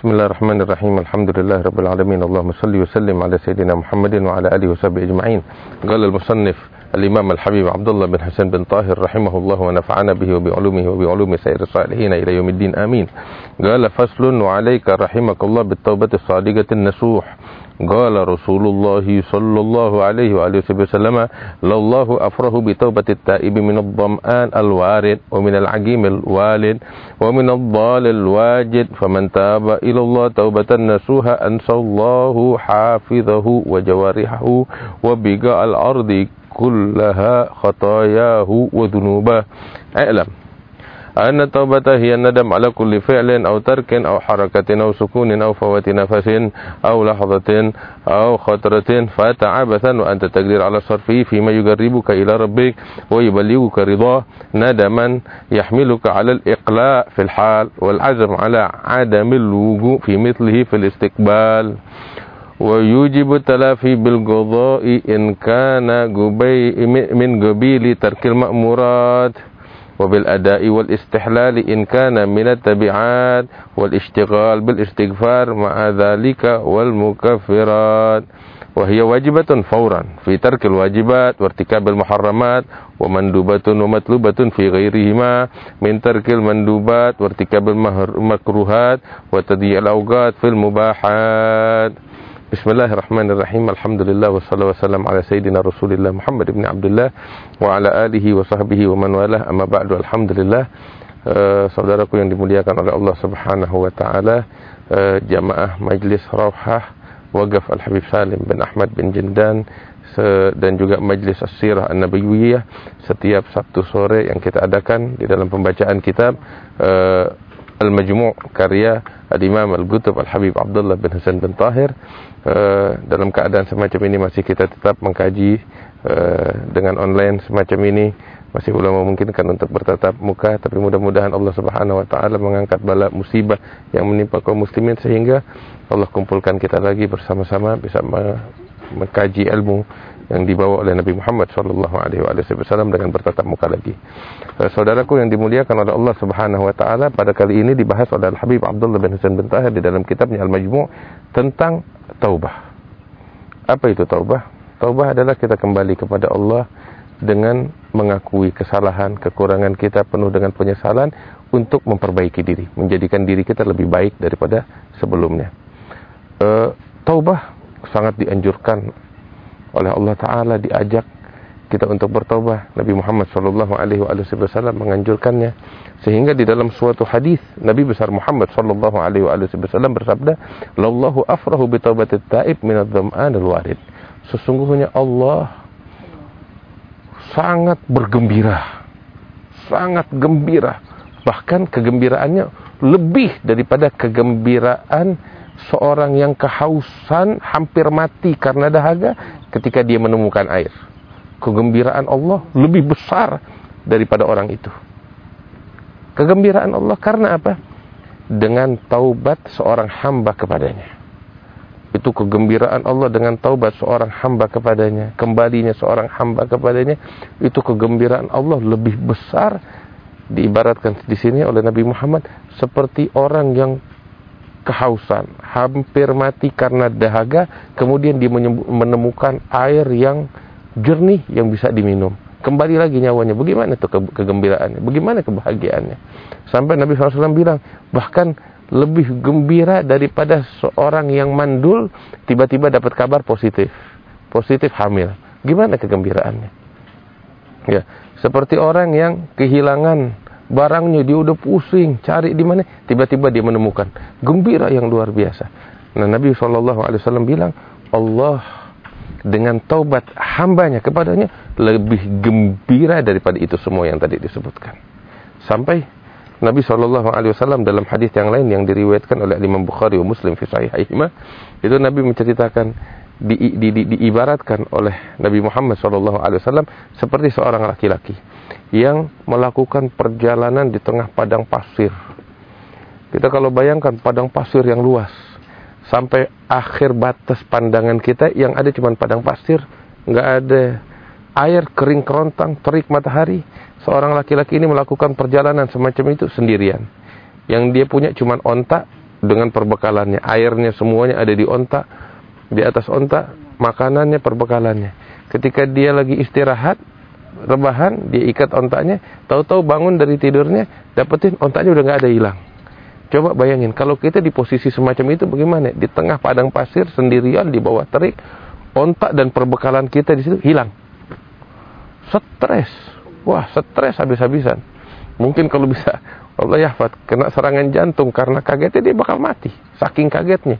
بسم الله الرحمن الرحيم الحمد لله رب العالمين اللهم صل وسلم على سيدنا محمد وعلى اله وصحبه اجمعين قال المصنف الامام الحبيب عبد الله بن حسن بن طاهر رحمه الله ونفعنا به وبعلومه وبعلوم سائر الصالحين إلى يوم الدين امين قال فصل وعليك رحمك الله بالتوبه الصادقه النصوح قال رسول الله صلى الله عليه وآله وسلم لله أفره بتوبة التائب من الظمآن الوارد ومن العجيم الوالد ومن الضال الواجد فمن تاب إلى الله توبة نسوها أنسى الله حافظه وجوارحه وبقاء الأرض كلها خطاياه وذنوبه. اعلم. أن التوبة هي الندم على كل فعل أو ترك أو حركة أو سكون أو فوات نفس أو لحظة أو خطرة. فات عبثا وأنت تقدر على صرفه فيما يقربك إلى ربك ويبلغك رضاه. ندما يحملك على الإقلاع في الحال والعزم على عدم اللجوء في مثله في الاستقبال. ويوجب التلافي بالقضاء إن كان من قبيل ترك المأمورات. وبالأداء والاستحلال إن كان من التبعات والاشتغال بالاستغفار مع ذلك والمكفرات. وهي واجبة فورا في ترك الواجبات وارتكاب المحرمات ومندوبة ومطلوبة في غيرهما من ترك المندوبات وارتكاب المكروهات وتضييع الأوقات في المباحات. Bismillahirrahmanirrahim. Alhamdulillah wassalatu wassalam ala sayyidina Rasulillah Muhammad ibn Abdullah wa ala alihi wa sahbihi wa man walah. Amma ba'du. Alhamdulillah uh, saudaraku yang dimuliakan oleh Allah Subhanahu wa taala, uh, jamaah Majlis Rauhah Waqaf Al-Habib Salim bin Ahmad bin Jindan dan juga Majlis As-Sirah An-Nabawiyah setiap Sabtu sore yang kita adakan di dalam pembacaan kitab uh, Al-Majmu' karya Al-Imam Al-Qutub Al-Habib Abdullah bin Hasan bin Tahir. Uh, dalam keadaan semacam ini masih kita tetap mengkaji uh, dengan online semacam ini. Masih belum memungkinkan untuk bertatap muka tapi mudah-mudahan Allah Subhanahu wa taala mengangkat bala musibah yang menimpa kaum muslimin sehingga Allah kumpulkan kita lagi bersama-sama bisa mengkaji ilmu yang dibawa oleh Nabi Muhammad sallallahu alaihi wasallam dengan bertatap muka lagi. Uh, saudaraku yang dimuliakan oleh Allah Subhanahu wa taala, pada kali ini dibahas oleh Al Habib Abdullah bin Hasan bin Tahir di dalam kitabnya Al Majmu' tentang taubah. Apa itu taubah? Taubah adalah kita kembali kepada Allah dengan mengakui kesalahan, kekurangan kita penuh dengan penyesalan untuk memperbaiki diri, menjadikan diri kita lebih baik daripada sebelumnya. Uh, taubah sangat dianjurkan oleh Allah Taala diajak kita untuk bertobat. Nabi Muhammad sallallahu alaihi wasallam menganjurkannya sehingga di dalam suatu hadis Nabi besar Muhammad sallallahu alaihi wasallam bersabda, "Lallahu afrahu bi taubatit taib min adh-dham'an al-warid." Sesungguhnya Allah sangat bergembira, sangat gembira, bahkan kegembiraannya lebih daripada kegembiraan seorang yang kehausan hampir mati karena dahaga ketika dia menemukan air. Kegembiraan Allah lebih besar daripada orang itu. Kegembiraan Allah karena apa? Dengan taubat seorang hamba kepadanya. Itu kegembiraan Allah dengan taubat seorang hamba kepadanya. Kembalinya seorang hamba kepadanya. Itu kegembiraan Allah lebih besar diibaratkan di sini oleh Nabi Muhammad seperti orang yang kehausan, hampir mati karena dahaga, kemudian dia menemukan air yang jernih yang bisa diminum. Kembali lagi nyawanya, bagaimana ke kegembiraannya, bagaimana kebahagiaannya. Sampai Nabi SAW bilang, bahkan lebih gembira daripada seorang yang mandul tiba-tiba dapat kabar positif, positif hamil. Gimana kegembiraannya? Ya, seperti orang yang kehilangan barangnya dia udah pusing cari di mana. Tiba-tiba dia menemukan gembira yang luar biasa. Nah Nabi saw bilang Allah dengan taubat hambanya kepadanya lebih gembira daripada itu semua yang tadi disebutkan. Sampai Nabi saw dalam hadis yang lain yang diriwayatkan oleh Imam Bukhari wa Muslim fi sahihihima itu Nabi menceritakan di, di, di, diibaratkan oleh Nabi Muhammad SAW seperti seorang laki-laki yang melakukan perjalanan di tengah padang pasir. Kita kalau bayangkan padang pasir yang luas, sampai akhir batas pandangan kita yang ada cuma padang pasir, nggak ada air kering kerontang, terik matahari. Seorang laki-laki ini melakukan perjalanan semacam itu sendirian. Yang dia punya cuma ontak dengan perbekalannya, airnya semuanya ada di onta, di atas onta, makanannya, perbekalannya. Ketika dia lagi istirahat, rebahan, dia ikat ontanya, tahu-tahu bangun dari tidurnya, dapetin ontanya udah nggak ada hilang. Coba bayangin, kalau kita di posisi semacam itu bagaimana? Di tengah padang pasir sendirian di bawah terik, ontak dan perbekalan kita di situ hilang. Stres. Wah, stres habis-habisan. Mungkin kalau bisa Allah ya kena serangan jantung karena kagetnya dia bakal mati. Saking kagetnya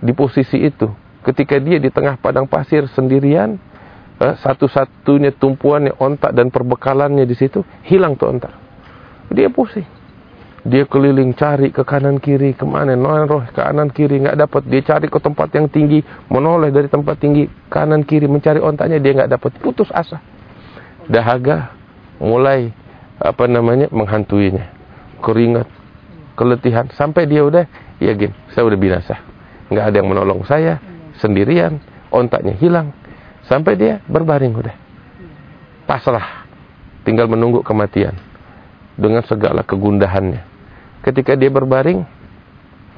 di posisi itu. Ketika dia di tengah padang pasir sendirian, satu-satunya tumpuannya ontak dan perbekalannya di situ hilang tuh ontak. Dia pusing. Dia keliling cari ke kanan kiri ke mana roh ke kanan kiri nggak dapat dia cari ke tempat yang tinggi menoleh dari tempat tinggi kanan kiri mencari ontaknya dia nggak dapat putus asa. Dahaga mulai apa namanya menghantuinya. Keringat keletihan. Sampai dia udah ya gin saya udah binasa. Nggak ada yang menolong saya. Sendirian ontaknya hilang sampai dia berbaring udah pasrah tinggal menunggu kematian dengan segala kegundahannya Ketika dia berbaring,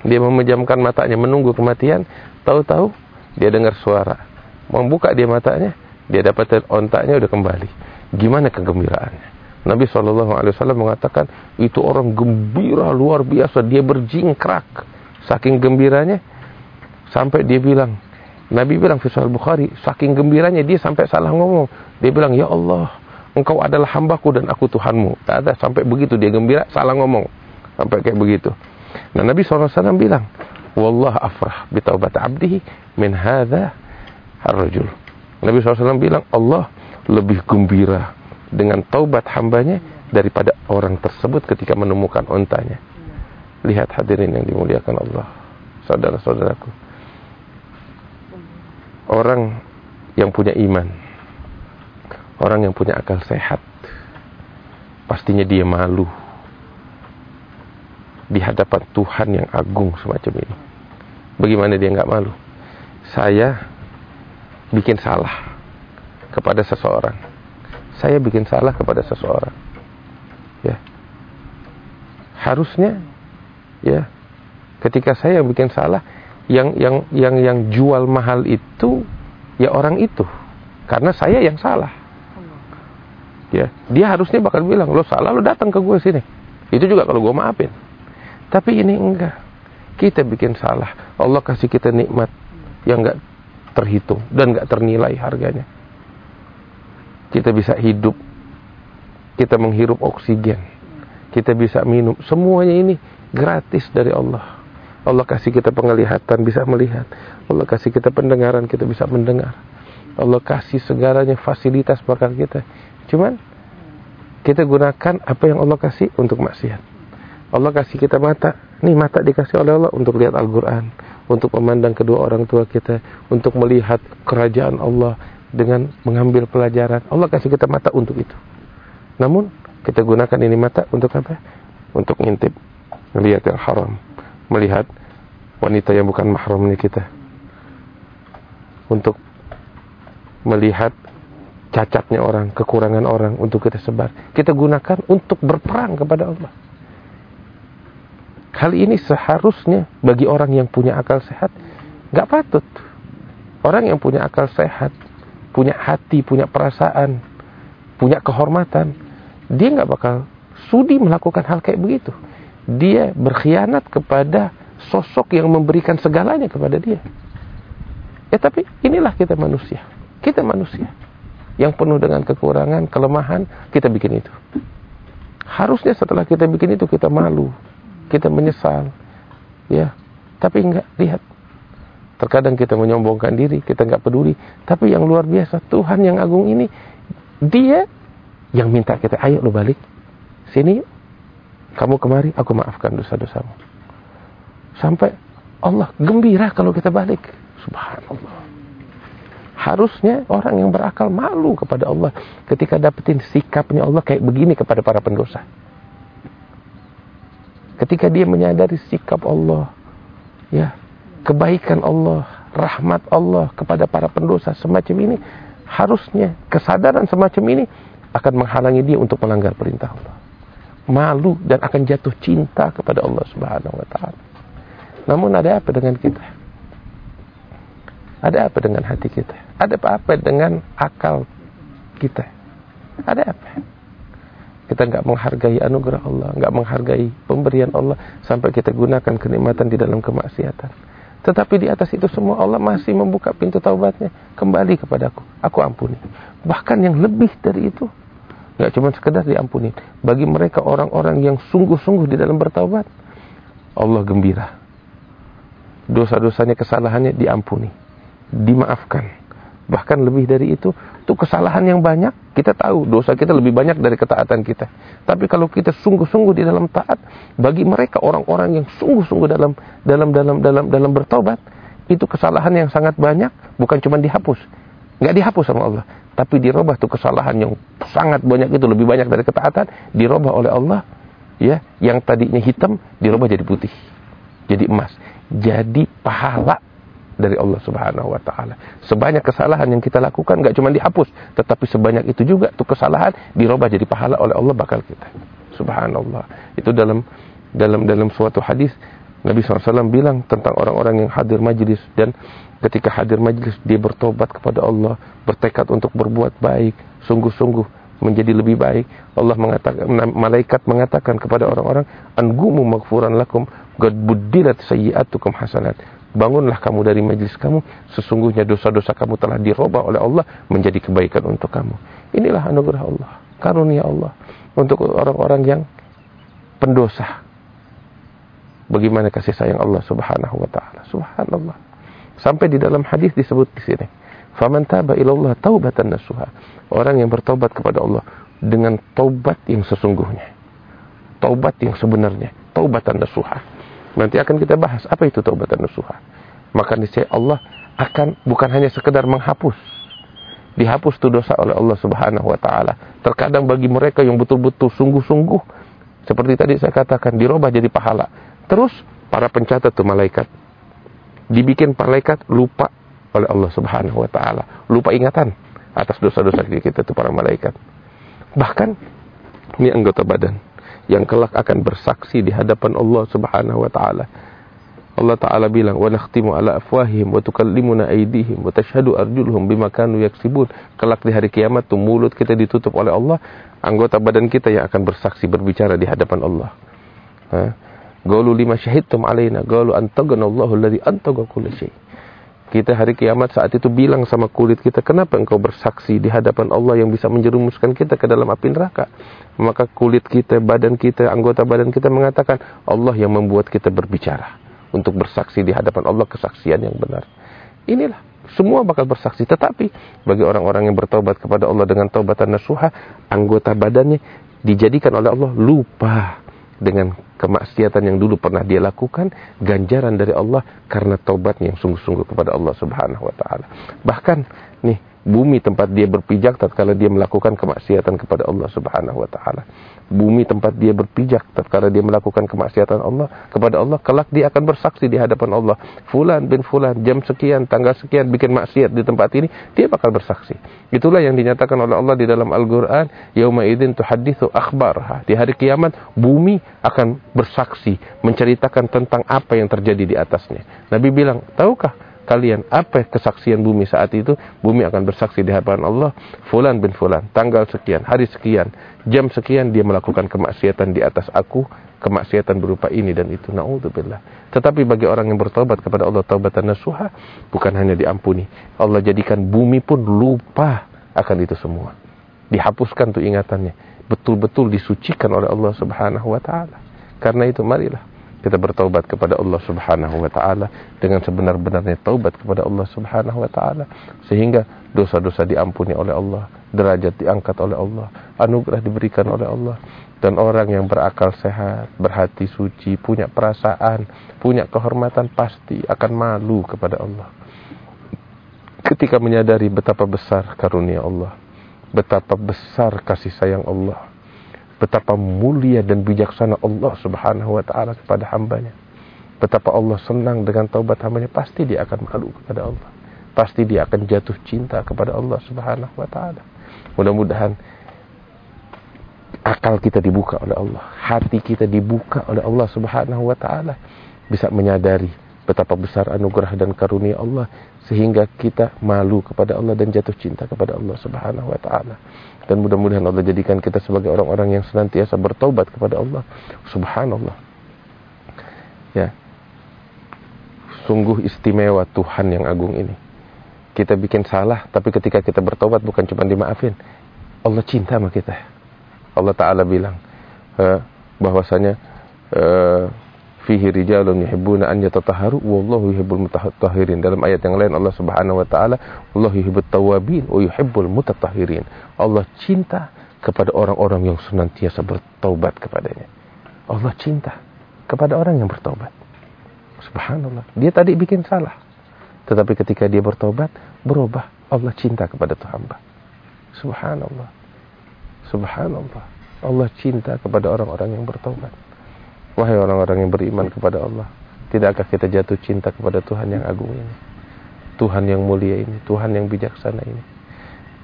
dia memejamkan matanya menunggu kematian, tahu-tahu dia dengar suara. Membuka dia matanya, dia dapat ontaknya udah kembali. Gimana kegembiraannya? Nabi SAW mengatakan itu orang gembira luar biasa. Dia berjingkrak. Saking gembiranya sampai dia bilang, Nabi bilang Fisal Bukhari, saking gembiranya dia sampai salah ngomong. Dia bilang, Ya Allah, engkau adalah hambaku dan aku Tuhanmu. Ada sampai begitu dia gembira, salah ngomong. Sampai kayak begitu. Nah Nabi SAW bilang, Wallah afrah bitaubat abdihi min hadha harrajul. Nabi SAW bilang, Allah lebih gembira dengan taubat hambanya daripada orang tersebut ketika menemukan ontanya. Lihat hadirin yang dimuliakan Allah. Saudara-saudaraku. Orang yang punya iman. Orang yang punya akal sehat. Pastinya dia malu di hadapan Tuhan yang agung semacam ini. Bagaimana dia nggak malu? Saya bikin salah kepada seseorang. Saya bikin salah kepada seseorang. Ya. Harusnya ya ketika saya bikin salah yang yang yang yang jual mahal itu ya orang itu karena saya yang salah. Ya, dia harusnya bakal bilang, "Lo salah, lo datang ke gue sini." Itu juga kalau gue maafin. Tapi ini enggak. Kita bikin salah. Allah kasih kita nikmat yang enggak terhitung dan enggak ternilai harganya. Kita bisa hidup. Kita menghirup oksigen. Kita bisa minum. Semuanya ini gratis dari Allah. Allah kasih kita penglihatan bisa melihat. Allah kasih kita pendengaran kita bisa mendengar. Allah kasih segalanya fasilitas bakal kita. Cuman kita gunakan apa yang Allah kasih untuk maksiat. Allah kasih kita mata. Nih mata dikasih oleh Allah untuk lihat Al-Quran. Untuk memandang kedua orang tua kita. Untuk melihat kerajaan Allah dengan mengambil pelajaran. Allah kasih kita mata untuk itu. Namun kita gunakan ini mata untuk apa? Untuk ngintip. Melihat yang haram. Melihat wanita yang bukan mahramnya kita. Untuk melihat cacatnya orang, kekurangan orang untuk kita sebar. Kita gunakan untuk berperang kepada Allah. Hal ini seharusnya bagi orang yang punya akal sehat nggak patut. Orang yang punya akal sehat, punya hati, punya perasaan, punya kehormatan, dia nggak bakal sudi melakukan hal kayak begitu. Dia berkhianat kepada sosok yang memberikan segalanya kepada dia. Ya tapi inilah kita manusia. Kita manusia yang penuh dengan kekurangan, kelemahan, kita bikin itu. Harusnya setelah kita bikin itu kita malu, kita menyesal. Ya, tapi enggak lihat. Terkadang kita menyombongkan diri, kita enggak peduli. Tapi yang luar biasa, Tuhan yang agung ini, dia yang minta kita, ayo lu balik. Sini Kamu kemari, aku maafkan dosa-dosamu. Sampai Allah gembira kalau kita balik. Subhanallah. Harusnya orang yang berakal malu kepada Allah ketika dapetin sikapnya Allah kayak begini kepada para pendosa. Ketika dia menyadari sikap Allah, ya, kebaikan Allah, rahmat Allah kepada para pendosa semacam ini, harusnya kesadaran semacam ini akan menghalangi dia untuk melanggar perintah Allah. Malu dan akan jatuh cinta kepada Allah Subhanahu wa taala. Namun ada apa dengan kita? Ada apa dengan hati kita? Ada apa dengan akal kita? Ada apa? Kita nggak menghargai anugerah Allah, nggak menghargai pemberian Allah sampai kita gunakan kenikmatan di dalam kemaksiatan. Tetapi di atas itu semua Allah masih membuka pintu taubatnya. Kembali kepadaku, aku ampuni. Bahkan yang lebih dari itu, nggak cuma sekedar diampuni. Bagi mereka orang-orang yang sungguh-sungguh di dalam bertaubat, Allah gembira. Dosa-dosanya, kesalahannya diampuni, dimaafkan Bahkan lebih dari itu, itu kesalahan yang banyak. Kita tahu dosa kita lebih banyak dari ketaatan kita. Tapi kalau kita sungguh-sungguh di dalam taat, bagi mereka orang-orang yang sungguh-sungguh dalam dalam dalam dalam dalam bertobat, itu kesalahan yang sangat banyak, bukan cuma dihapus. Nggak dihapus sama Allah, tapi dirubah tuh kesalahan yang sangat banyak itu lebih banyak dari ketaatan, dirubah oleh Allah, ya, yang tadinya hitam dirubah jadi putih, jadi emas, jadi pahala dari Allah Subhanahu wa taala. Sebanyak kesalahan yang kita lakukan nggak cuma dihapus, tetapi sebanyak itu juga tuh kesalahan dirubah jadi pahala oleh Allah bakal kita. Subhanallah. Itu dalam dalam dalam suatu hadis Nabi SAW bilang tentang orang-orang yang hadir majlis dan ketika hadir majlis dia bertobat kepada Allah, bertekad untuk berbuat baik, sungguh-sungguh menjadi lebih baik. Allah mengatakan malaikat mengatakan kepada orang-orang angumu maghfuran lakum qad buddilat sayyi'atukum hasanat. Bangunlah kamu dari majlis kamu sesungguhnya dosa-dosa kamu telah dirubah oleh Allah menjadi kebaikan untuk kamu. Inilah anugerah Allah karunia Allah untuk orang-orang yang pendosa bagaimana kasih sayang Allah Subhanahu wa taala subhanallah sampai di dalam hadis disebut di sini faman taba ilallah taubatan nasuha orang yang bertobat kepada Allah dengan taubat yang sesungguhnya taubat yang sebenarnya taubatan nasuha Nanti akan kita bahas apa itu taubat dan nasuha. Maka niscaya Allah akan bukan hanya sekedar menghapus. Dihapus itu dosa oleh Allah Subhanahu wa taala. Terkadang bagi mereka yang betul-betul sungguh-sungguh seperti tadi saya katakan dirubah jadi pahala. Terus para pencatat itu malaikat dibikin malaikat lupa oleh Allah Subhanahu wa taala. Lupa ingatan atas dosa-dosa kita itu para malaikat. Bahkan ini anggota badan yang kelak akan bersaksi di hadapan Allah Subhanahu wa taala. Allah taala bilang wa nakhtimu ala afwahihim wa tukallimuna aydihim wa tashhadu arjuluhum bima kanu yaksibun. Kelak di hari kiamat tuh mulut kita ditutup oleh Allah, anggota badan kita yang akan bersaksi berbicara di hadapan Allah. Gaulu lima syahidtum alaina, gaulu antagana Allahu alladhi antaga kulli syai'. Kita hari kiamat saat itu bilang sama kulit kita, kenapa engkau bersaksi di hadapan Allah yang bisa menjerumuskan kita ke dalam api neraka? Maka kulit kita, badan kita, anggota badan kita mengatakan, Allah yang membuat kita berbicara. Untuk bersaksi di hadapan Allah kesaksian yang benar. Inilah, semua bakal bersaksi. Tetapi, bagi orang-orang yang bertobat kepada Allah dengan taubatan nasuha, anggota badannya dijadikan oleh Allah lupa dengan kemaksiatan yang dulu pernah dia lakukan, ganjaran dari Allah karena taubatnya yang sungguh-sungguh kepada Allah Subhanahu wa taala. Bahkan nih bumi tempat dia berpijak tatkala dia melakukan kemaksiatan kepada Allah Subhanahu wa taala. Bumi tempat dia berpijak tatkala dia melakukan kemaksiatan Allah kepada Allah, kelak dia akan bersaksi di hadapan Allah. Fulan bin fulan jam sekian, tanggal sekian bikin maksiat di tempat ini, dia bakal bersaksi. Itulah yang dinyatakan oleh Allah di dalam Al-Qur'an, yauma idzin tuhadditsu akhbarha. Di hari kiamat bumi akan bersaksi, menceritakan tentang apa yang terjadi di atasnya. Nabi bilang, "Tahukah kalian apa kesaksian bumi saat itu? Bumi akan bersaksi di hadapan Allah fulan bin fulan. Tanggal sekian hari sekian jam sekian dia melakukan kemaksiatan di atas aku kemaksiatan berupa ini dan itu. Naudzubillah. Tetapi bagi orang yang bertobat kepada Allah taubatan nasuha bukan hanya diampuni. Allah jadikan bumi pun lupa akan itu semua. Dihapuskan tuh ingatannya. Betul-betul disucikan oleh Allah Subhanahu wa taala. Karena itu marilah kita bertaubat kepada Allah Subhanahu wa taala dengan sebenar-benarnya taubat kepada Allah Subhanahu wa taala sehingga dosa-dosa diampuni oleh Allah, derajat diangkat oleh Allah, anugerah diberikan oleh Allah dan orang yang berakal sehat, berhati suci, punya perasaan, punya kehormatan pasti akan malu kepada Allah. Ketika menyadari betapa besar karunia Allah, betapa besar kasih sayang Allah, betapa mulia dan bijaksana Allah Subhanahu wa taala kepada hambanya. Betapa Allah senang dengan taubat hambanya, pasti dia akan malu kepada Allah. Pasti dia akan jatuh cinta kepada Allah Subhanahu wa taala. Mudah-mudahan akal kita dibuka oleh Allah, hati kita dibuka oleh Allah Subhanahu wa taala bisa menyadari betapa besar anugerah dan karunia Allah sehingga kita malu kepada Allah dan jatuh cinta kepada Allah Subhanahu wa taala. Dan mudah-mudahan Allah jadikan kita sebagai orang-orang yang senantiasa bertobat kepada Allah Subhanallah. Ya. Sungguh istimewa Tuhan yang agung ini. Kita bikin salah, tapi ketika kita bertobat bukan cuma dimaafin. Allah cinta sama kita. Allah Ta'ala bilang uh, bahwasanya uh, fihi rijalun yuhibbuna an yatatahharu wallahu yuhibbul mutatahhirin. Dalam ayat yang lain Allah Subhanahu wa taala, Allah yuhibbut tawabin wa yuhibbul mutatahhirin. Allah cinta kepada orang-orang yang senantiasa bertaubat kepadanya. Allah cinta kepada orang yang bertobat. Subhanallah. Dia tadi bikin salah. Tetapi ketika dia bertobat, berubah. Allah cinta kepada Tuhan hamba. Subhanallah. Subhanallah. Allah cinta kepada orang-orang yang bertobat. Wahai orang-orang yang beriman kepada Allah, tidakkah kita jatuh cinta kepada Tuhan yang agung ini? Tuhan yang mulia ini, Tuhan yang bijaksana ini.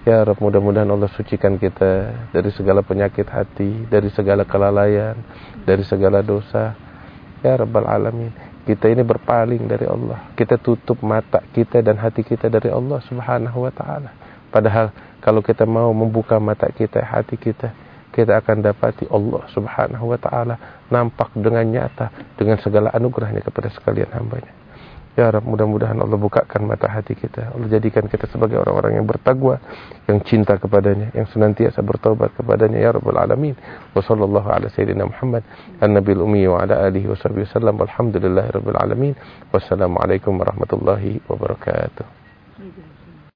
Ya Rabb, mudah-mudahan Allah sucikan kita dari segala penyakit hati, dari segala kelalaian, dari segala dosa. Ya Rabbal Alamin, kita ini berpaling dari Allah. Kita tutup mata kita dan hati kita dari Allah Subhanahu wa taala. Padahal kalau kita mau membuka mata kita, hati kita, kita akan dapati Allah subhanahu wa ta'ala nampak dengan nyata dengan segala anugerahnya kepada sekalian hambanya. Ya Rab, mudah-mudahan Allah bukakan mata hati kita. Allah jadikan kita sebagai orang-orang yang bertakwa, yang cinta kepadanya, yang senantiasa bertobat kepadanya. Ya Rabbal Alamin. Wa sallallahu ala Sayyidina Muhammad, an-nabil ummi wa ala alihi wa sahbihi wasallam. Walhamdulillahi Rabbil Alamin. Wassalamualaikum warahmatullahi wabarakatuh.